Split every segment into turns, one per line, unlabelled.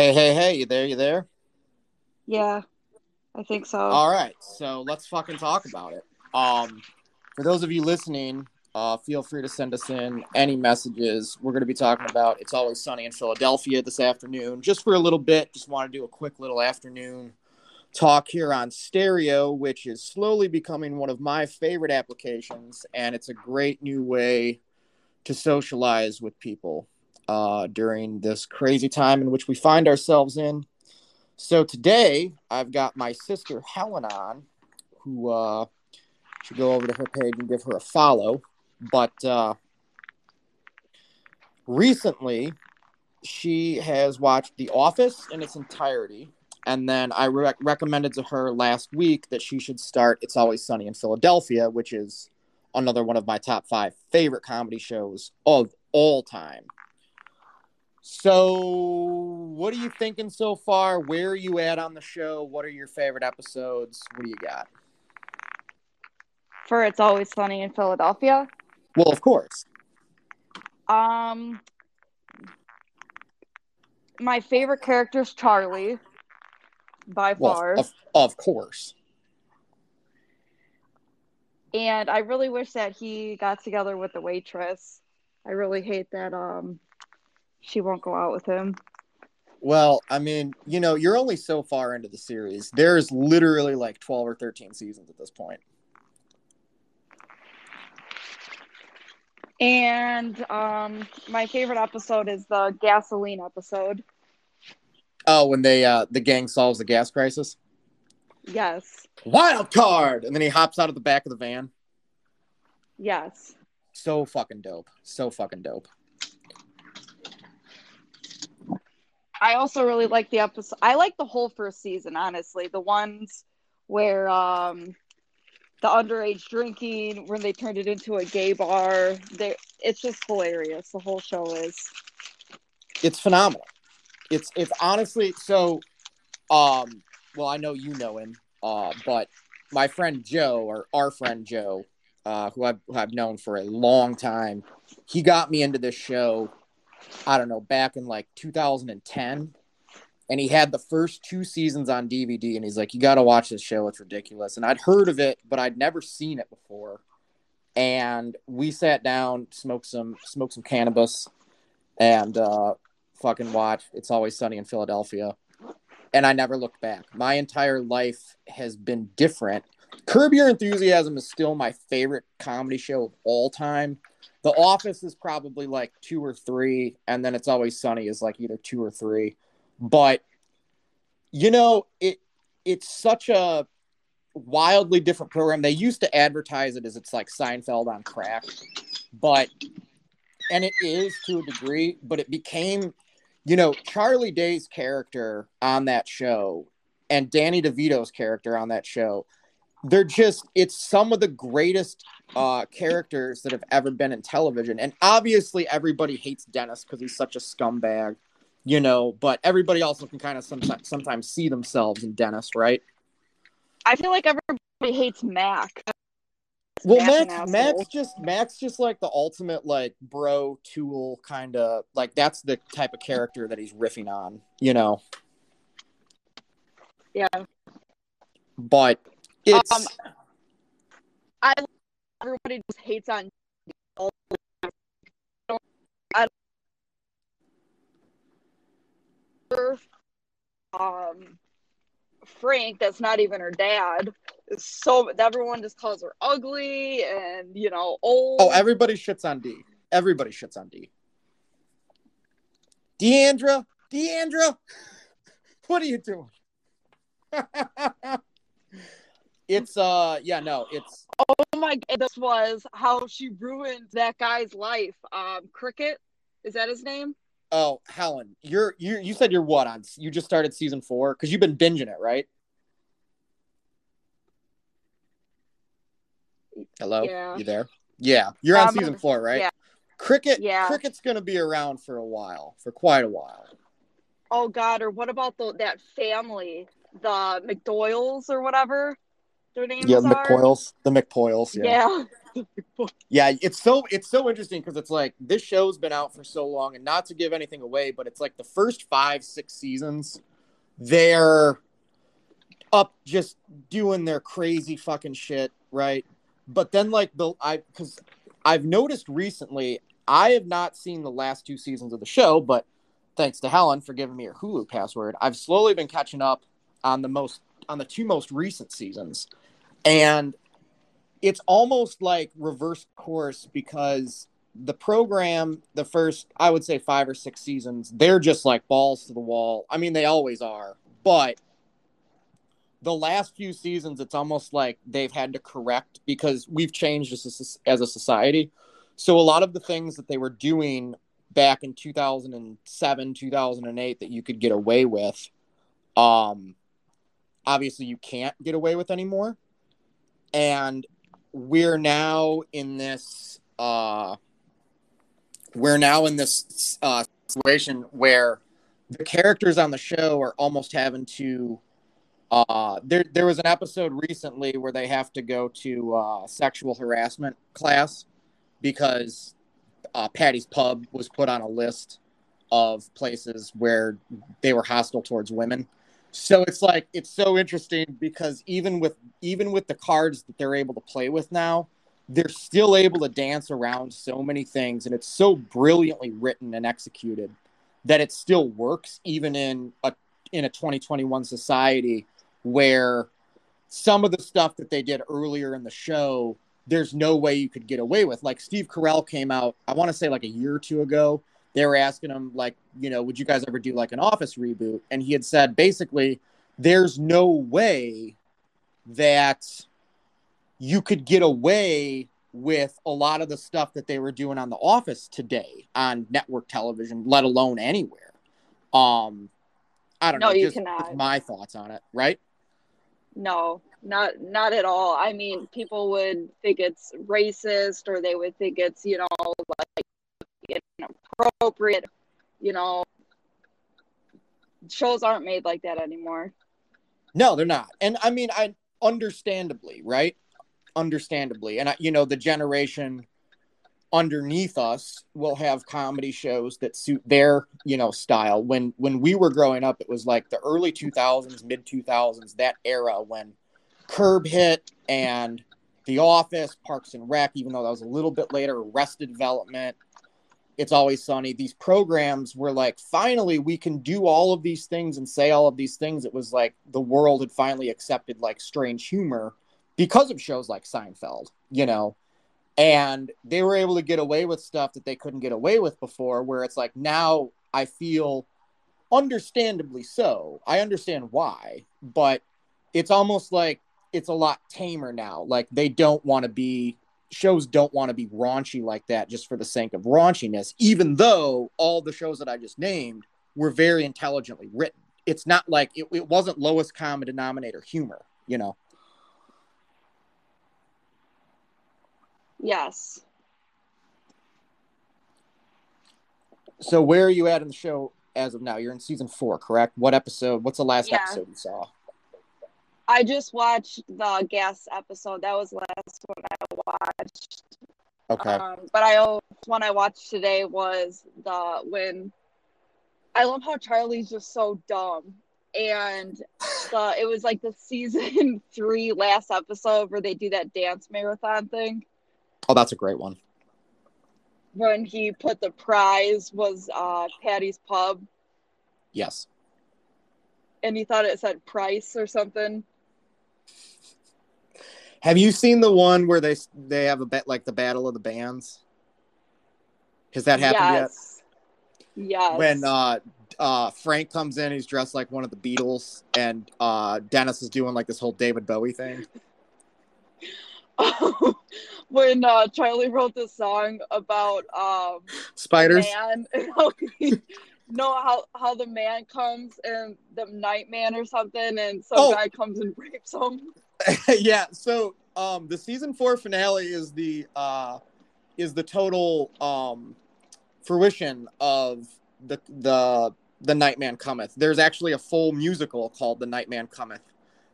Hey, hey, hey, you there? You there?
Yeah, I think so.
All right, so let's fucking talk about it. Um, for those of you listening, uh, feel free to send us in any messages. We're going to be talking about It's Always Sunny in Philadelphia this afternoon, just for a little bit. Just want to do a quick little afternoon talk here on stereo, which is slowly becoming one of my favorite applications, and it's a great new way to socialize with people uh, during this crazy time in which we find ourselves in. So today I've got my sister Helen on, who uh, should go over to her page and give her a follow. But uh, recently, she has watched The Office in its entirety. And then I re- recommended to her last week that she should start It's Always Sunny in Philadelphia, which is another one of my top five favorite comedy shows of all time. So, what are you thinking so far? Where are you at on the show? What are your favorite episodes? What do you got?
For It's Always Sunny in Philadelphia.
Well, of course.
Um, my favorite character is Charlie, by
Well,
far.
of, of course.
and I really wish that he got together with the waitress. I really hate that um she won't go out with him.
Well, I mean, you know, you're only so far into the series. There's literally like 12 or 13 seasons at this point.
And um my favorite episode is the gasoline episode.
Oh, when they uh the gang solves the gas crisis.
Yes.
Wild card, and then he hops out of the back of the van.
Yes.
So fucking dope. So fucking dope.
I also really like the episode. I like the whole first season, honestly. The ones where um the underage drinking, when they turned it into a gay bar. They it's just hilarious. The whole show is.
It's phenomenal. It's it's honestly so um well I know you know him, uh, but my friend Joe or our friend Joe, uh, who I've who I've known for a long time, he got me into this show, I don't know, back in like 2010. And he had the first two seasons on DVD, and he's like, "You got to watch this show; it's ridiculous." And I'd heard of it, but I'd never seen it before. And we sat down, smoked some, smoked some cannabis, and uh, fucking watched "It's Always Sunny in Philadelphia." and I never looked back. My entire life has been different. Curb Your Enthusiasm is still my favorite comedy show of all time. The Office is probably like two or three, and then It's Always Sunny is like either two or three. But you know, it it's such a wildly different program. They used to advertise it as it's like Seinfeld on crack, but and it is to a degree, but it became you know, Charlie Day's character on that show and Danny DeVito's character on that show, they're just, it's some of the greatest uh, characters that have ever been in television. And obviously, everybody hates Dennis because he's such a scumbag, you know, but everybody also can kind of sometimes, sometimes see themselves in Dennis, right?
I feel like everybody hates Mac.
Well,
Mac's
Max. Mac's just Mac's just like the ultimate like bro tool kind of like that's the type of character that he's riffing on, you know.
Yeah.
But it's
Um, I everybody just hates on. I um Frank, that's not even her dad. Is so everyone just calls her ugly and you know old.
oh everybody shits on D. Everybody shits on D. Deandra, Deandra, what are you doing? it's uh yeah no it's
oh my god, this was how she ruined that guy's life. Um, Cricket, is that his name?
oh Helen you're you you said you're what on you just started season four because you've been binging it right? Hello,
Yeah.
you there? Yeah, you're on
Um,
season four, right?
yeah.
Cricket,
Yeah.
Cricket's gonna be around for a while, for quite a while.
Oh God, or what about the that family, the McDoyles or whatever their names
Yeah, the
are?
McPoyles, the McPoyles. Yeah.
Yeah,
Yeah, it's so it's so interesting because it's like this show's been out for so long, and not to give anything away, but it's like the first five six seasons, they're up just doing their crazy fucking shit, right? But then like the I because I've noticed recently, I have not seen the last two seasons of the show, but thanks to Helen for giving me her Hulu password, I've slowly been catching up on the most on the two most recent seasons. And it's almost like reverse course because the program, the first, I would say five or six seasons, they're just like balls to the wall. I mean, they always are, but the last few seasons, it's almost like they've had to correct because we've changed as a, as a society. So a lot of the things that they were doing back in 2007, 2008 that you could get away with, um, obviously you can't get away with anymore. And we're now in this, uh, we're now in this uh, situation where the characters on the show are almost having to uh, there, there was an episode recently where they have to go to uh, sexual harassment class because uh, Paddy's Pub was put on a list of places where they were hostile towards women. So it's like it's so interesting because even with even with the cards that they're able to play with now, they're still able to dance around so many things, and it's so brilliantly written and executed that it still works even in a in a 2021 society where some of the stuff that they did earlier in the show, there's no way you could get away with. Like Steve Carell came out, I want to say like a year or two ago. They were asking him, like, you know, would you guys ever do like an office reboot? And he had said basically, there's no way that you could get away with a lot of the stuff that they were doing on the office today on network television, let alone anywhere. Um, I don't
No,
know.
you
just
cannot.
my thoughts on it, right?
No, not not at all. I mean, people would think it's racist, or they would think it's you know like inappropriate. You know, shows aren't made like that anymore.
No, they're not. And I mean, I understandably, right? Understandably. And I, you know, the generation underneath us will have comedy shows that suit their, you know, style. When when we were growing up, it was like the early 2000s, mid 2000s, that era when Curb hit and The Office, Parks and Rec, even though that was a little bit later, Arrested Development, It's Always Sunny. These programs were like, finally, we can do all of these things and say all of these things. It was like the world had finally accepted like strange humor because of shows like Seinfeld, you know, and they were able to get away with stuff that they couldn't get away with before. Where it's like now I feel understandably so. I understand why, but it's almost like it's a lot tamer now. Like they don't want to be shows don't want to be raunchy like that just for the sake of raunchiness, even though all the shows that I just named were very intelligently written. It's not like it, it wasn't lowest common denominator humor, you know.
Yes.
So where are you at in the show as of now? You're in season four, correct? What episode? What's the last
Yeah.
episode you saw?
I just watched the gas episode. That was the last one watched.
Okay.
Um, but I one I watched today was the when I love how Charlie's just so dumb. And the it was like the season three last episode where they do that dance marathon thing.
oh, that's a great one.
When he put the prize was uh Paddy's pub
Yes.
and he thought it said price or something.
Have you seen the one where they they have a bet like the battle of the bands? Has that happened
yes.
yet?
Yes.
When uh uh Frank comes in, he's dressed like one of the Beatles, and uh Dennis is doing like this whole David Bowie thing.
when uh, Charlie wrote this song about um,
Spiders.
man, how he- no, how how the man comes and the night man or something, and some
Oh.
guy comes and rapes him.
yeah. So um the season four finale is the uh is the total um fruition of the the the Nightman Cometh. There's actually a full musical called The Nightman Cometh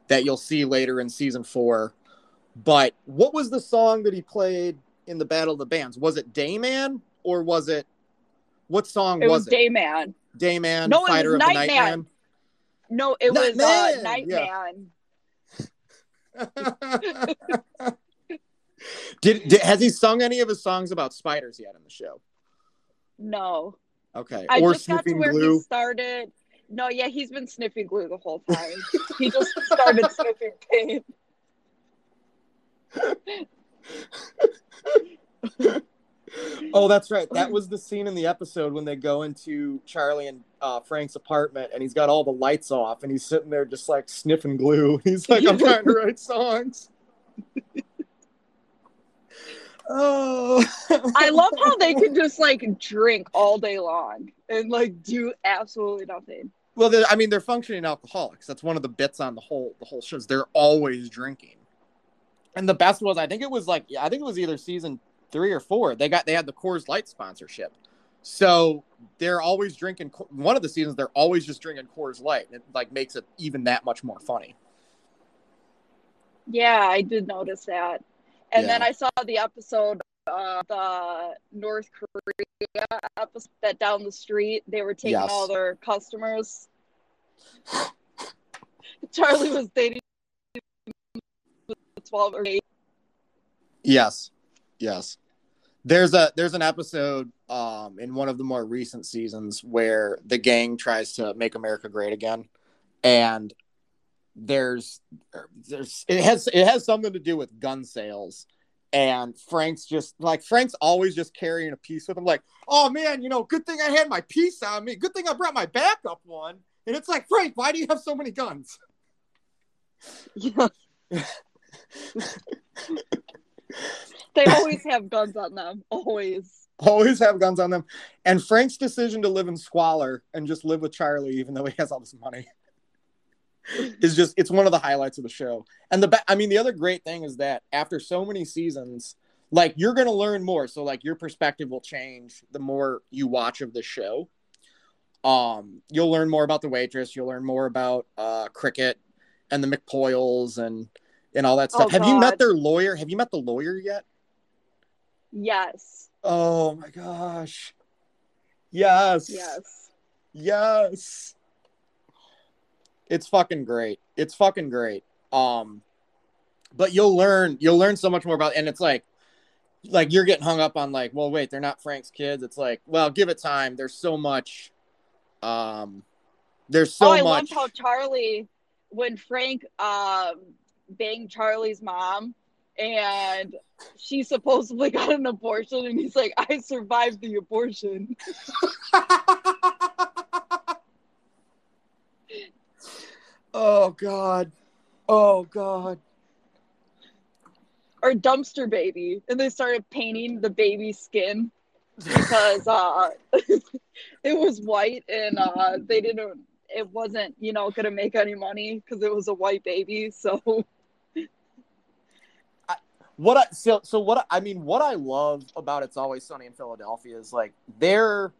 that you'll see later in season four But what was the song that he played in the Battle of the Bands? Was it Dayman or was it what song
It
was,
was
it?
Dayman.
Dayman,
No, it
Fighter
was
of the
Nightman.
Nightman.
No, it was uh,
Nightman, yeah. Did, did has he sung any of his songs about spiders yet in the show?
No.
Okay,
I
or
just got to
sniffing
where
glue.
he started. No, yeah, he's been sniffing glue the whole time. he just started sniffing paint.
Oh, that's right. That was the scene in the episode when they go into Charlie and uh, Frank's apartment, and he's got all the lights off, and he's sitting there just like sniffing glue. He's like, "I'm trying to write songs." oh,
I love how they can just like drink all day long and like do absolutely nothing.
Well, I mean, they're functioning alcoholics. That's one of the bits on the whole the whole show. Is they're always drinking, and the best was I think it was like yeah, I think it was either season three or four. They got they had the Coors Light sponsorship, so they're always drinking. One of the seasons they're always just drinking Coors Light. And it like makes it even that much more funny.
Yeah, I did notice that. And then I saw the episode uh the North Korea episode that down the street they were taking
Yes.
all their customers. Charlie was dating twelve or eight.
Yes, yes. There's a there's an episode um in one of the more recent seasons where the gang tries to make America great again, and there's there's it has it has something to do with gun sales. And Frank's just like Frank's always just carrying a piece with him, like, oh man, you know, good thing I had my piece on me. Good thing I brought my backup one. And it's like, Frank, why do you have so many guns?
Yeah. they always have guns on them. Always.
always have guns on them. And Frank's decision to live in squalor and just live with Charlie, even though he has all this money, is just it's one of the highlights of the show. And the, I mean, the other great thing is that after so many seasons, like you're gonna learn more. So like your perspective will change the more you watch of the show. Um, you'll learn more about the waitress. You'll learn more about uh, cricket and the McPoyles and and all that stuff.
Oh,
have you met their lawyer? Have you met the lawyer yet?
Yes.
Oh my gosh. Yes.
Yes.
Yes. It's fucking great. It's fucking great. Um but you'll learn you'll learn so much more about and it's like like you're getting hung up on like, well wait, they're not Frank's kids. It's like, well, give it time. There's so much um there's so much.
oh, I
much
loved how Charlie, when Frank um, banged Charlie's mom, and she supposedly got an abortion, and he's like, "I survived the abortion."
Oh god. Oh god.
Or dumpster baby, and they started painting the baby's skin because uh, it was white, and uh, they didn't. It wasn't, you know, gonna make any money because it was a white baby. So
what I so so what I, mean what I love about It's Always Sunny in Philadelphia is like they're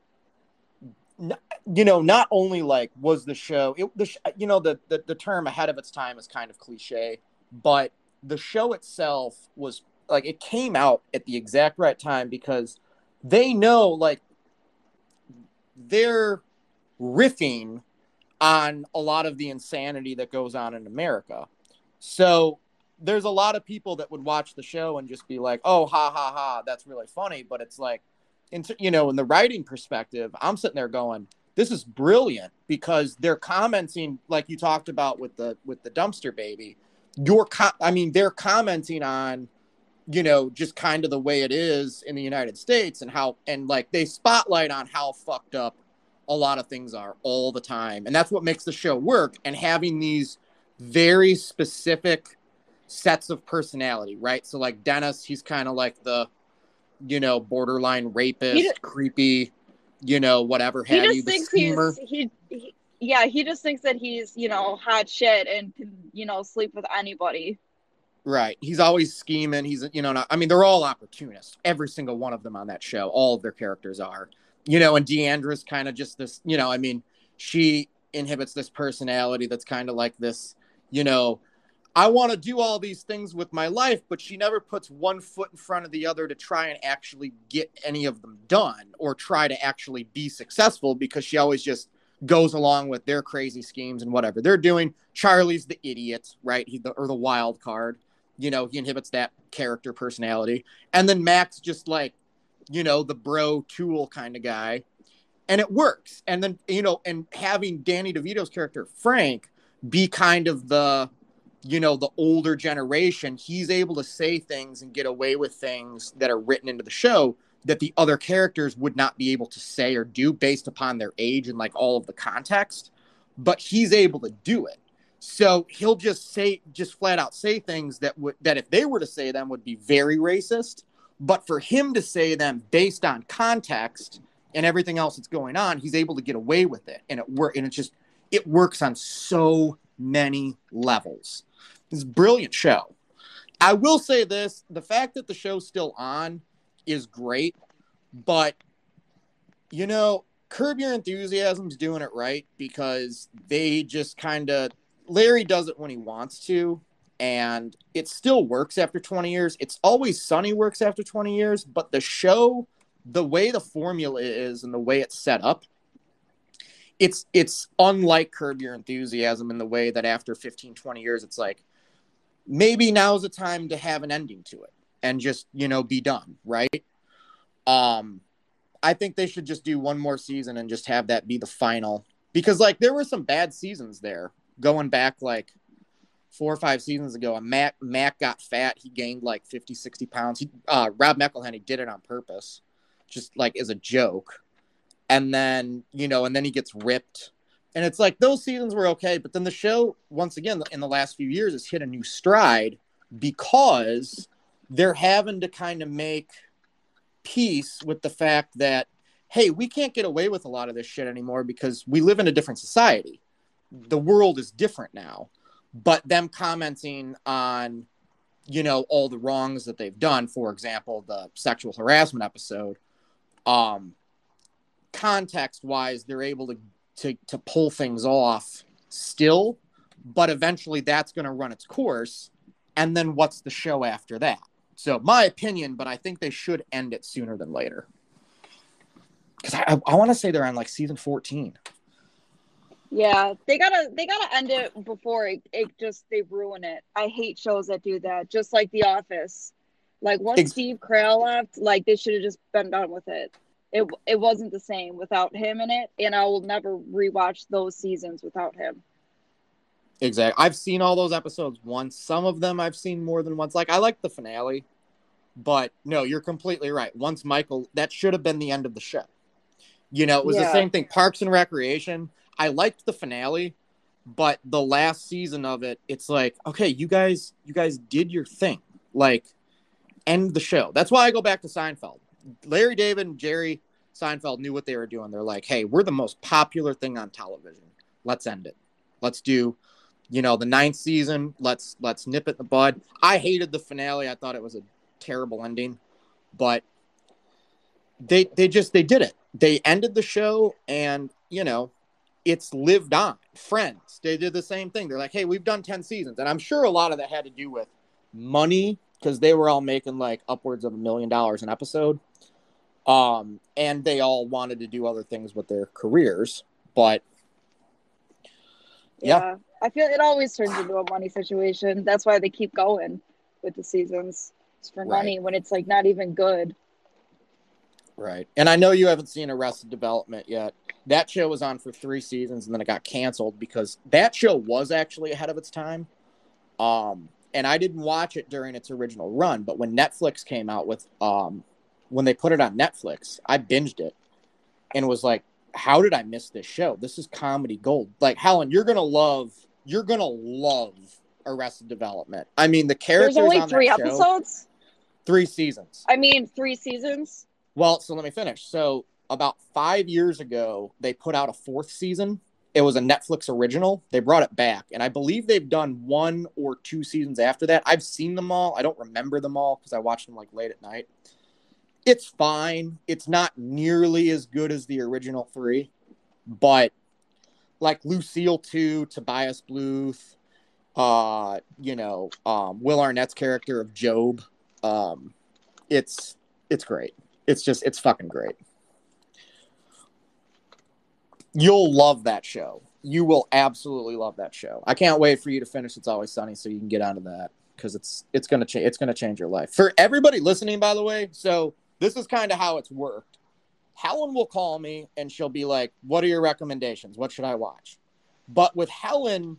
you know not only like was the show it the you know the, the the term ahead of its time is kind of cliche but the show itself was like it came out at the exact right time because they know like they're riffing on a lot of the insanity that goes on in America. So there's a lot of people that would watch the show and just be like, "Oh, ha ha ha, that's really funny." But it's like, in you know, in the writing perspective, I'm sitting there going, "This is brilliant," because they're commenting like you talked about with the with the dumpster baby. Your, co- I mean, they're commenting on, you know, just kind of the way it is in the United States and how and like they spotlight on how fucked up a lot of things are all the time, and that's what makes the show work. And having these very specific sets of personality, right? So like Dennis, he's kind of like the, you know, borderline rapist,
He ju-
creepy, you know, whatever
he
you,
just
the
thinks
schemer.
he's he, he yeah he just thinks that he's you know hot shit and can you know sleep with anybody
Right. He's always scheming. He's, you know, not, I mean, they're all opportunists. Every single one of them on that show. All of their characters are, you know, and Deandra's kind of just this, you know, I mean, she inhibits this personality that's kind of like this, you know, I want to do all these things with my life, but she never puts one foot in front of the other to try and actually get any of them done or try to actually be successful because she always just goes along with their crazy schemes and whatever they're doing. Charlie's the idiot, right? He the, or the wild card. You know, he inhibits that character personality. And then Mac's just like, you know, the bro tool kind of guy. And it works. And then, you know, and having Danny DeVito's character, Frank, be kind of the you know the older generation he's able to say things and get away with things that are written into the show that the other characters would not be able to say or do based upon their age and like all of the context but he's able to do it. So he'll just say just flat out say things that would that if they were to say them would be very racist but for him to say them based on context and everything else that's going on he's able to get away with it. And it work and it's just it works on so many levels it's a brilliant show. I will say this the fact that the show's still on is great, but you know, Curb Your Enthusiasm's doing it right because they just kind of Larry does it when he wants to, and it still works after 20 years. It's always sunny works after 20 years, but the show, the way the formula is and the way it's set up, it's it's unlike Curb Your Enthusiasm in the way that after 15, 20 years, it's like, maybe now's the time to have an ending to it and just you know be done right? Um i think they should just do one more season and just have that be the final. Because like there were some bad seasons there going back like four or five seasons ago. And mac matt got fat. He gained like 50 60 pounds. He uh rob mcelhenney did it on purpose just like as a joke. And then you know and then he gets ripped and it's like those seasons were okay, but then the show, once again, in the last few years, has hit a new stride because they're having to kind of make peace with the fact that, hey, we can't get away with a lot of this shit anymore because we live in a different society. The world is different now. But them commenting on, you know, all the wrongs that they've done, for example, the sexual harassment episode, um, context wise, they're able to to to pull things off still, but eventually that's going to run its course. And then what's the show after that? So my opinion, but I think they should end it sooner than later. Because I, I, want to say they're on like season 14.
Yeah, they gotta they gotta end it before it, it just they ruin it. I hate shows that do that. Just like The Office. Like once Ex- Steve Carell left, like they should have just been done with it it it wasn't the same without him in it, and I will never rewatch those seasons without him.
Exactly. I've seen all those episodes once. Some of them I've seen more than once. Like I like the finale, but no, you're completely right. Once Michael, that should have been the end of the show. You know, it was yeah. the same thing. Parks and Recreation. I liked the finale, but the last season of it, it's like, okay, you guys, you guys did your thing. Like, end the show. That's why I go back to Seinfeld. Larry David and Jerry Seinfeld knew what they were doing. They're like, hey, we're the most popular thing on television. Let's end it. Let's do, you know, the ninth season. Let's let's nip it in the bud. I hated the finale. I thought it was a terrible ending, but they they just they did it. They ended the show, and you know, it's lived on. Friends, they did the same thing. They're like, hey, we've done ten seasons, and I'm sure a lot of that had to do with money because they were all making like upwards of a million dollars an episode. Um, and they all wanted to do other things with their careers, but
yeah. yeah. I feel it always turns into a money situation. That's why they keep going with the seasons. It's for right. money when it's like not even good.
Right. And I know you haven't seen Arrested Development yet. That show was on for three seasons and then it got canceled because that show was actually ahead of its time. Um, and I didn't watch it during its original run, but when Netflix came out with um when they put it on Netflix, I binged it and was like, how did I miss this show? This is comedy gold. Like Helen, you're gonna love you're gonna love Arrested Development. I mean, the characters.
There's only three episodes.
three seasons.
I mean, three seasons.
Well, so let me finish. So about five years ago, they put out a fourth season, it was a Netflix original. They brought it back, and I believe they've done one or two seasons after that. I've seen them all. I don't remember them all because I watched them like late at night. It's fine. It's not nearly as good as the original three, but like Lucille two, Tobias Bluth, uh, you know, um, Will Arnett's character of Gob. Um, it's it's great. It's just it's fucking great. You'll love that show. You will absolutely love that show. I can't wait for you to finish It's Always Sunny so you can get onto that because it's it's gonna change it's gonna change your life. For everybody listening, by the way, so this is kind of how it's worked. Helen will call me and she'll be like, "What are your recommendations? What should I watch?" But with Helen,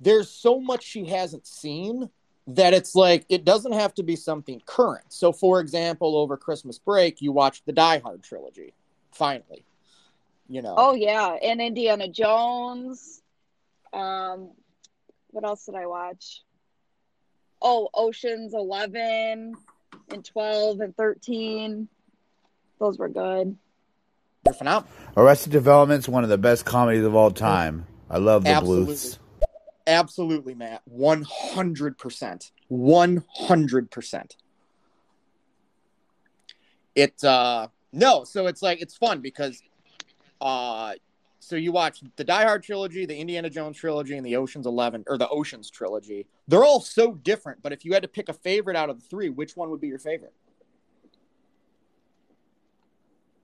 there's so much she hasn't seen that it's like it doesn't have to be something current. So, for example, over Christmas break, you watched the Die Hard trilogy. Finally, you know.
Oh yeah, and Indiana Jones. Um, what else did I watch? Oh, Ocean's Eleven and Twelve and Thirteen. Those were good.
They're phenomenal.
Arrested Development's one of the best comedies of all time. I love the
Absolutely.
blues.
Absolutely, Matt. One hundred percent. One hundred percent. It uh no, so it's like it's fun because uh so you watch the Die Hard trilogy, the Indiana Jones trilogy, and the Ocean's Eleven or the Ocean's trilogy. They're all so different, but if you had to pick a favorite out of the three, which one would be your favorite?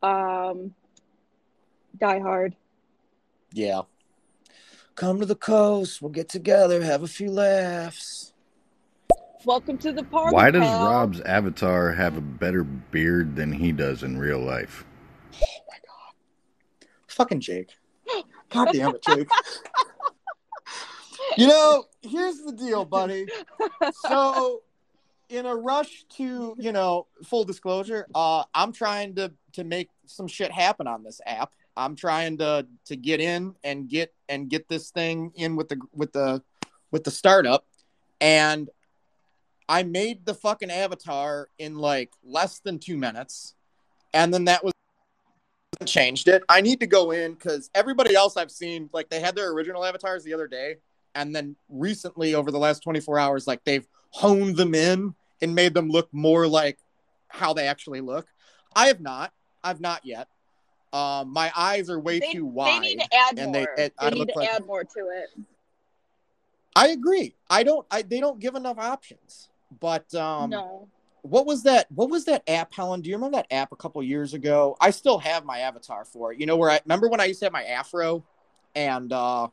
Um, Die Hard.
Yeah. Come to the coast, we'll get together, have a few laughs.
Welcome to the party.
Why does
pal.
Rob's avatar have a better beard than he does in real life?
Oh my god. Fucking Jake. God damn it, Jake. you know, here's the deal, buddy. So in a rush to, you know, full disclosure, uh, I'm trying to to make some shit happen on this app. I'm trying to to get in and get and get this thing in with the with the with the startup. And I made the fucking avatar in like less than two minutes. And then that was changed it. I need to go in because everybody else I've seen, like they had their original avatars the other day, and then recently over the last 24 hours, like they've honed them in and made them look more like how they actually look. I have not. I've not yet. Um, my eyes are way
They,
too
they
wide.
need to add
and
more.
they-
They,
it- I
need to
like-
add more to it.
I agree. I don't. I they don't give enough options. But um,
no.
What was that what was that app helen? Do you remember that app a couple years ago? I still have my avatar for it. You know where i remember when i used to have my afro and uh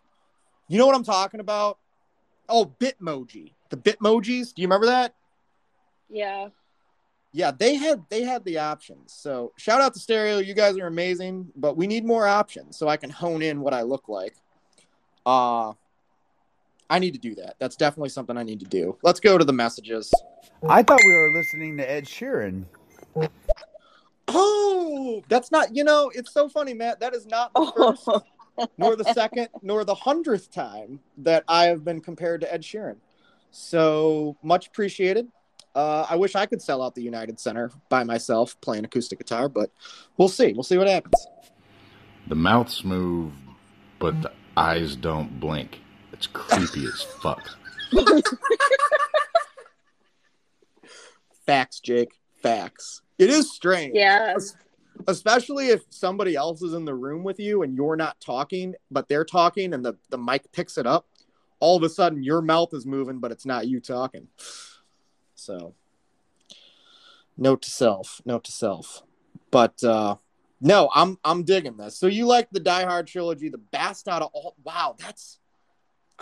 you know what i'm talking about? Oh bitmoji. The bitmojis? Do you remember that?
Yeah.
yeah they had they had the options. So shout out to stereo. You guys are amazing but we need more options so i can hone in what i look like. Uh i need to do that that's definitely something i need to do let's go to the messages
I thought we were listening to Ed Sheeran.
Oh, that's not, you know, it's so funny, Matt. That is not the first, nor the second, nor the hundredth time that I have been compared to Ed Sheeran. So much appreciated. Uh, I wish I could sell out the United Center by myself playing acoustic guitar, but we'll see. We'll see what happens.
The mouths move, but the eyes don't blink. It's creepy as fuck.
Facts, Jake. Facts. It is strange.
yeah.
Especially if somebody else is in the room with you and you're not talking, but they're talking and the, the mic picks it up. All of a sudden, your mouth is moving, but it's not you talking. So, note to self, note to self. But uh, no, I'm I'm digging this. So you like the Die Hard trilogy, the best out of all? Wow, that's.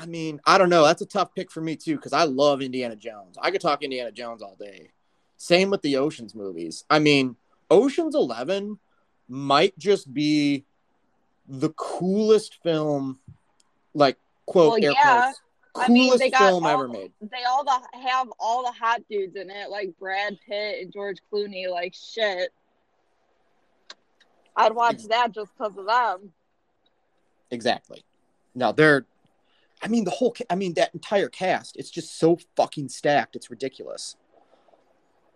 I mean, I don't know. That's a tough pick for me too because I love Indiana Jones. I could talk Indiana Jones all day. Same with the Ocean's movies. I mean, Ocean's 11 might just be the coolest film, like, quote,
Well,
air
yeah.
quotes,
I mean,
coolest
they got
film
all,
ever made.
They all the, have all the hot dudes in it, like Brad Pitt and George Clooney. Like shit, I'd watch that just because of them.
Exactly. No, they're, I mean, the whole, I mean, that entire cast, it's just so fucking stacked. It's ridiculous.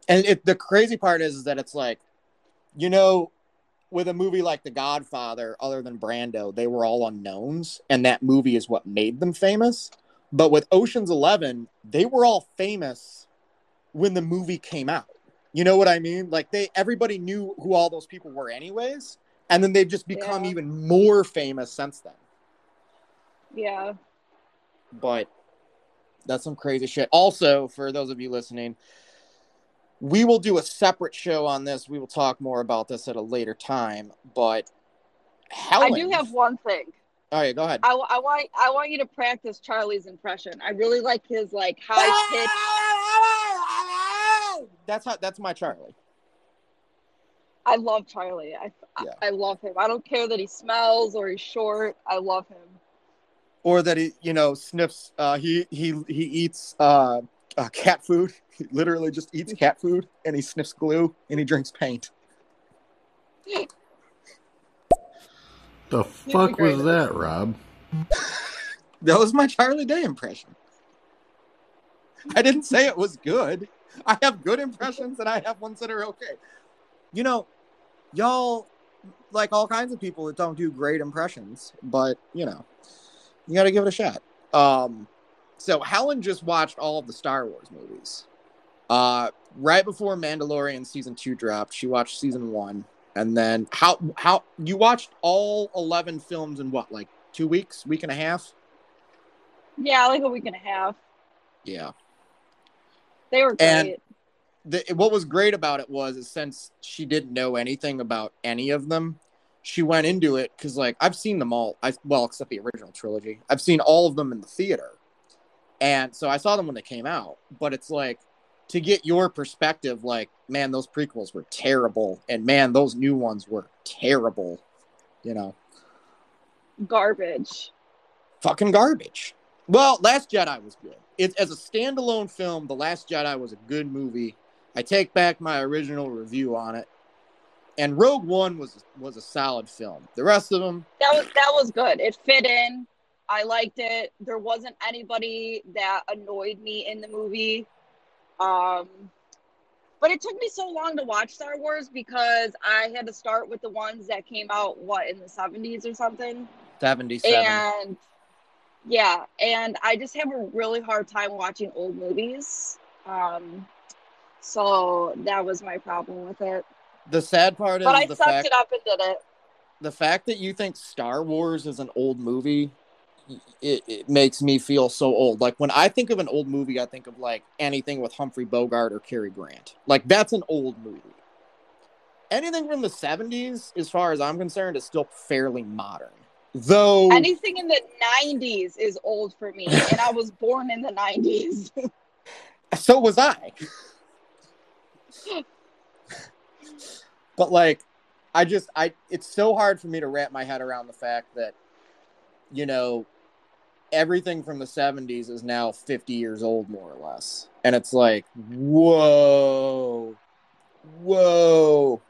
And it, the crazy part is, is that it's like, you know, with a movie like The Godfather, other than Brando, they were all unknowns, and that movie is what made them famous. But with Ocean's Eleven, they were all famous when the movie came out. You know what I mean? Like they, everybody knew who all those people were, anyways, and then they've just become
Yeah.
even more famous since then.
Yeah,
But that's some crazy shit. Also, for those of you listening, we will do a separate show on this. We will talk more about this at a later time. But Helen,
I do have one thing.
Oh yeah, go ahead.
I, I want I want you to practice Charlie's impression. I really like his like high pitch.
That's how. That's my Charlie.
I love Charlie. I,
Yeah.
I I love him. I don't care that he smells or he's short. I love him.
Or that he, you know, sniffs. Uh, he he he eats uh, uh, cat food. He literally just eats cat food, and he sniffs glue, and he drinks paint.
The fuck was
at
that, Rob?
That was my Charlie Day impression. I didn't say it was good. I have good impressions and I have ones that are okay. You know, y'all like all kinds of people that don't do great impressions, but you know, you got to give it a shot. Um, so Helen just watched all of the Star Wars movies. Uh, right before Mandalorian season two dropped, she watched season one, and then how how you watched all eleven films in what like two weeks, week and a half?
Yeah, like a week and a half.
Yeah.
They were great.
And- the, what was great about it was since she didn't know anything about any of them, she went into it because like I've seen them all. I well, except the original trilogy. I've seen all of them in the theater, and so I saw them when they came out. But it's like to get your perspective, like man, those prequels were terrible, and man, those new ones were terrible. You know,
Garbage.
fucking garbage. Well, Last Jedi was good. It's as a standalone film. The Last Jedi was a good movie. I take back my original review on it. And Rogue One was was a solid film. The rest of them,
That was that was good. It fit in. I liked it. There wasn't anybody that annoyed me in the movie. Um but it took me so long to watch Star Wars because I had to start with the ones that came out what in the 70s or something.
seventy seven.
And yeah, and I just have a really hard time watching old movies. Um so that was my problem with it.
The sad part is
But I
the
sucked
fact
it up and did it.
the fact that you think Star Wars is an old movie. It, it makes me feel so old. Like when I think of an old movie, I think of like anything with Humphrey Bogart or Cary Grant. Like that's an old movie. Anything from the 70s, as far as I'm concerned, is still fairly modern. Though
Anything in the 90s is old for me, and I was born in the 90s.
so was I. but like I just I it's so hard for me to wrap my head around the fact that you know everything from the 70s is now 50 years old more or less. And it's like, whoa. Whoa.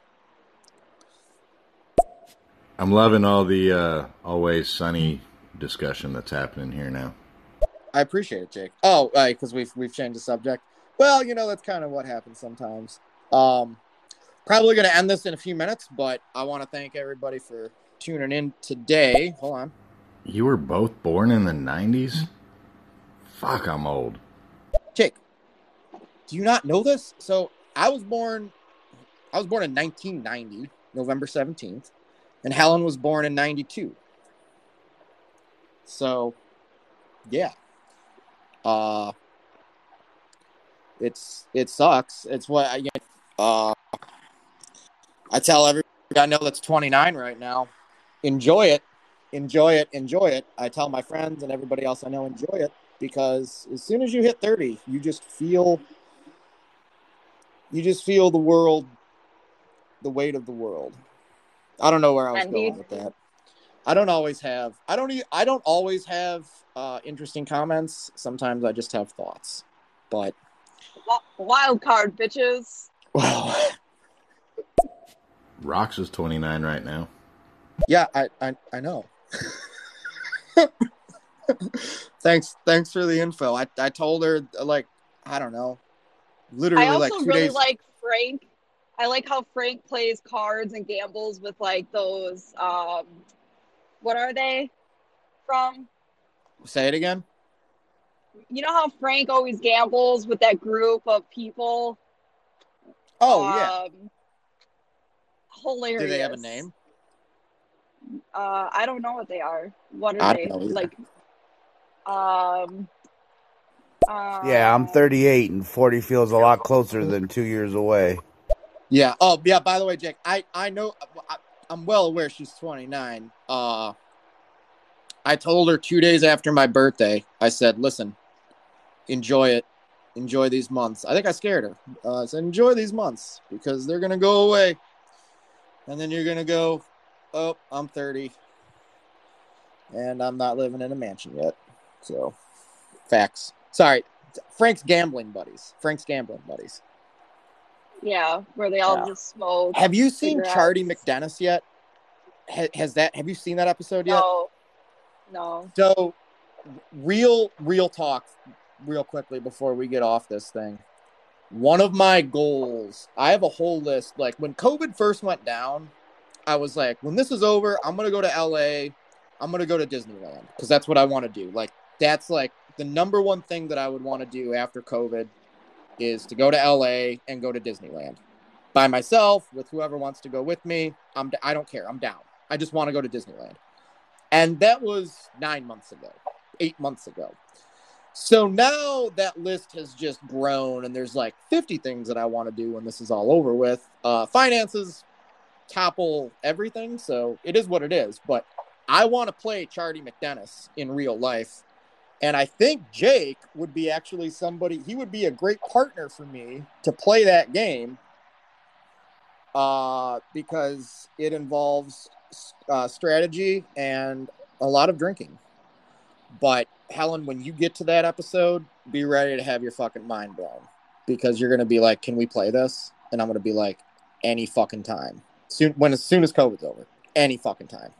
I'm loving all the uh, always sunny discussion that's happening here now.
I appreciate it, Jake. Oh, right because we've we've changed the subject. Well, you know that's kind of what happens sometimes. Um, probably going to end this in a few minutes, but I want to thank everybody for tuning in today. Hold on,
You were both born in the 90s? Fuck, I'm old.
Jake. Do you not know this? So I was born. I was born in 1990, November 17th, and Helen was born in 92. So, yeah. Uh, it's it sucks. It's what I uh I tell everybody I know that's 29 right now. Enjoy it. Enjoy it. Enjoy it. I tell my friends and everybody else I know enjoy it because as soon as you hit 30, you just feel you just feel the world the weight of the world. I don't know where I was going with that. I don't always have I don't I don't always have uh interesting comments. Sometimes I just have thoughts. But
Wild card, bitches.
well,
Rox is 29 right now.
yeah, I I, I know. thanks thanks for the info. I I told her like I don't know. Literally
I also
like two
really
days
like Frank. I like how Frank plays cards and gambles with like those. Um, what are they from?
say it again.
You know how Frank always gambles with that group of people.
Oh yeah.
Hilarious.
Do they have a name?
Uh, I don't know what they are. What are
I
they
know
like? Um, Um,
Yeah, I'm 38 and 40 feels a lot closer than two years away.
Yeah. Oh, yeah. By the way, Jake, I I know I, I'm well aware she's 29. Uh, I told her two days after my birthday. I said, "Listen, enjoy it, enjoy these months." I think I scared her. Uh, I said, "Enjoy these months because they're gonna go away, and then you're gonna go, oh, I'm 30, and I'm not living in a mansion yet." So, facts. Sorry, Frank's gambling buddies. Frank's gambling buddies.
Yeah, where they all
Yeah.
just smoke.
Have you seen. CharDee MacDennis yet? Ha- Has that? Have you seen that episode yet?
No, no.
So, real, real talk, real quickly before we get off this thing. One of my goals, I have a whole list. Like when COVID first went down, I was like, when this is over, I'm gonna go to LA. I'm gonna go to Disneyland because that's what I want to do. Like that's like the number one thing that I would want to do after COVID is to go to LA and go to Disneyland by myself with whoever wants to go with me. I'm I don't care. I'm down. I just want to go to Disneyland. And that was 9 months ago, 8 months ago. So now that list has just grown and there's like 50 things that I want to do when this is all over with. Uh finances topple everything, so it is what it is, but I want to play CharDee MacDennis in real life. And I think Jake would be actually somebody, he would be a great partner for me to play that game uh, because it involves uh, strategy and a lot of drinking. But Helen, when you get to that episode, be ready to have your fucking mind blown because you're going to be like, can we play this? And I'm going to be like, any fucking time. Soon, when as soon as COVID's over, any fucking time.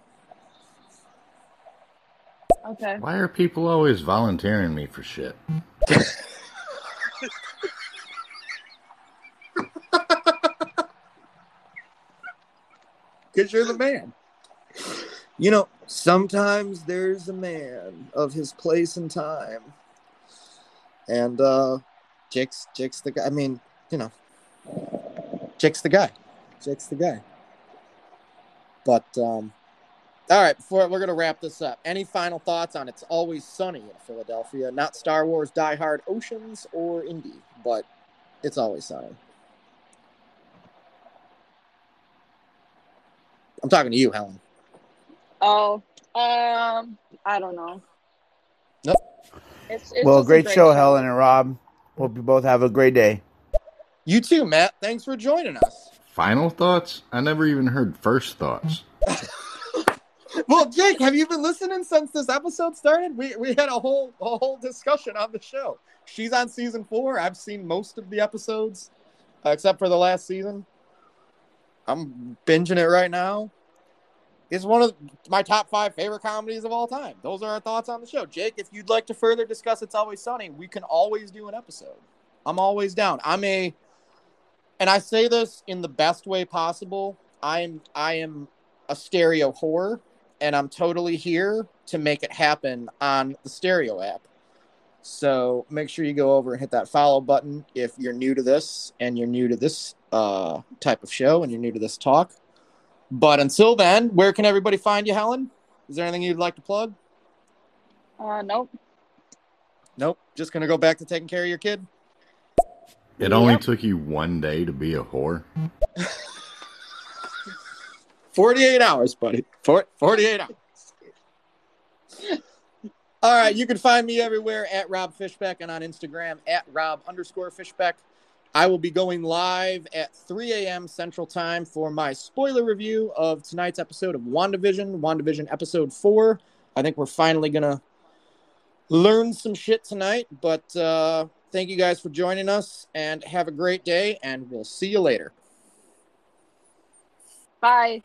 Okay.
Why are people always volunteering me for shit?
Because you're the man. You know, sometimes there's a man of his place and time. And uh Jake's Jake's the guy. I mean, you know, Jake's the guy. Jake's the guy. But um all right, before we're gonna wrap this up. Any final thoughts on It's Always Sunny in Philadelphia? Not Star Wars, Die Hard, Oceans, or Indie, but It's Always Sunny. I'm talking to you, Helen.
Oh, um, I don't know.
Nope.
It's, it's
well,
just a
great, show, Helen and Rob. Hope you both have a great day.
You too, Matt. Thanks for joining us.
Final thoughts? I never even heard first thoughts.
Well, Jake, have you been listening since this episode started? We we had a whole a whole discussion on the show. She's on season four. I've seen most of the episodes, uh, except for the last season. I'm binging it right now. It's one of my top five favorite comedies of all time. Those are our thoughts on the show. Jake, if you'd like to further discuss It's Always Sunny, we can always do an episode. I'm always down. I'm a, and I say this in the best way possible. I'm I am a stereo whore, and I'm totally here to make it happen on the stereo app. So make sure you go over and hit that follow button if you're new to this and you're new to this uh, type of show and you're new to this talk. But until then, where can everybody find you, Helen? Is there anything you'd like to plug?
Uh, nope.
Nope. Just gonna go back to taking care of your kid.
It only
Yep.
took you one day to be a whore.
48 hours, buddy. Four, 48 hours. All right, you can find me everywhere at Rob Fishbeck and on Instagram at Rob underscore Fishbeck. I will be going live at 3 a.m. Central Time for my spoiler review of tonight's episode of WandaVision, WandaVision episode four. I think we're finally going to learn some shit tonight, but uh, thank you guys for joining us and have a great day, and we'll see you later.
Bye.